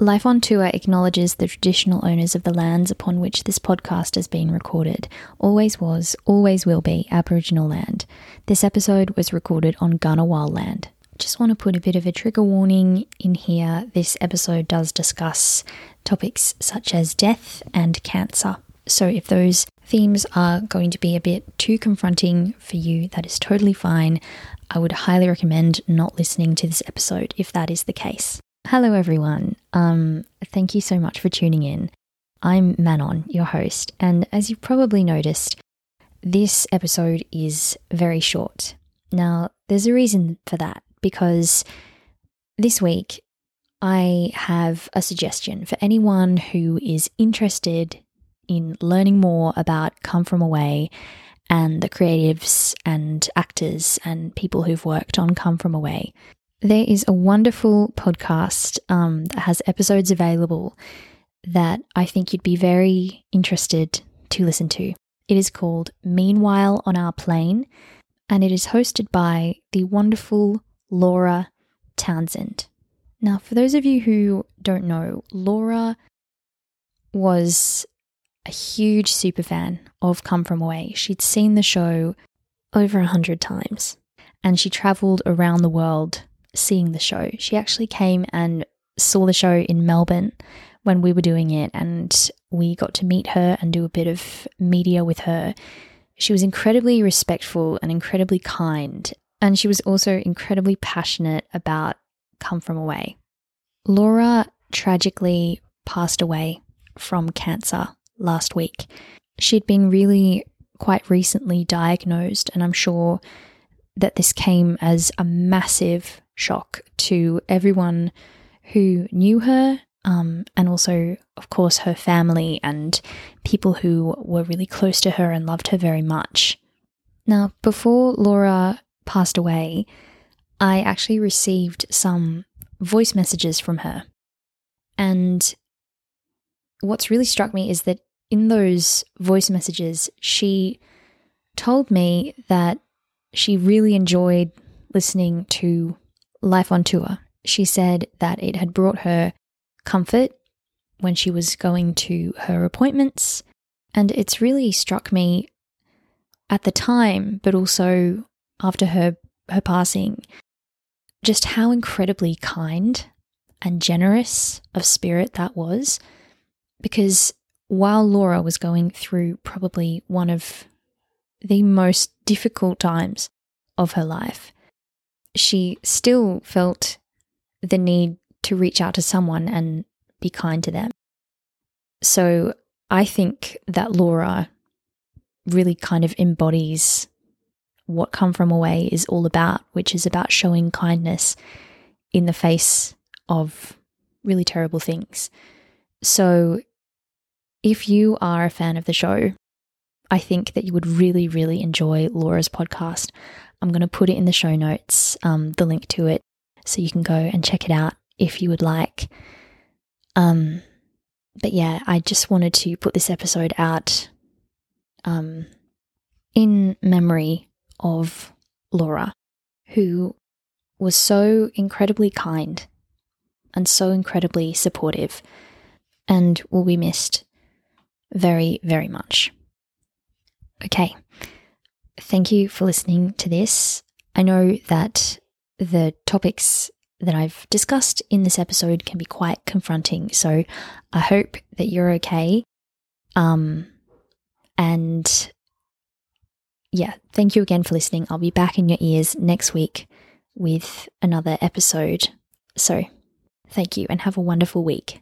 Life on Tour acknowledges the traditional owners of the lands upon which this podcast has been recorded. Always was, always will be Aboriginal land. This episode was recorded on Ngunnawal land. Just want to put a bit of a trigger warning in here. This episode does discuss topics such as death and cancer. So if those themes are going to be a bit too confronting for you, that is totally fine. I would highly recommend not listening to this episode if that is the case. Hello, everyone. Um, thank you so much for tuning in. I'm Manon, your host, and as you've probably noticed, this episode is very short. Now, there's a reason for that because this week I have a suggestion for anyone who is interested in learning more about Come From Away and the creatives and actors and people who've worked on Come From Away. There is a wonderful podcast um, that has episodes available that I think you'd be very interested to listen to. It is called Meanwhile on Our Plane, and it is hosted by the wonderful Laura Townsend. Now, for those of you who don't know, Laura was a huge super fan of Come From Away. She'd seen the show over a hundred times, and she traveled around the world seeing the show. She actually came and saw the show in Melbourne when we were doing it, and we got to meet her and do a bit of media with her. She was incredibly respectful and incredibly kind, and she was also incredibly passionate about Come From Away. Laura tragically passed away from cancer last week. She'd been really quite recently diagnosed, and I'm sure that this came as a massive shock to everyone who knew her, um, and also, of course, her family and people who were really close to her and loved her very much. Now, before Laura passed away, I actually received some voice messages from her. And what's really struck me is that in those voice messages, she told me that she really enjoyed listening to Life on Tour. She said that it had brought her comfort when she was going to her appointments. And it's really struck me at the time, but also after her, her passing, just how incredibly kind and generous of spirit that was. Because while Laura was going through probably one of the most difficult times of her life, she still felt the need to reach out to someone and be kind to them. So I think that Laura really kind of embodies what Come From Away is all about, which is about showing kindness in the face of really terrible things. So if you are a fan of the show, I think that you would really, really enjoy Laura's podcast. I'm going to put it in the show notes, um, the link to it, so you can go and check it out if you would like. Um, but yeah, I just wanted to put this episode out um, in memory of Laura, who was so incredibly kind and so incredibly supportive and will be missed very, very much. Okay. Thank you for listening to this. I know that the topics that I've discussed in this episode can be quite confronting, so I hope that you're okay. Um, and yeah, thank you again for listening. I'll be back in your ears next week with another episode. So, thank you and have a wonderful week.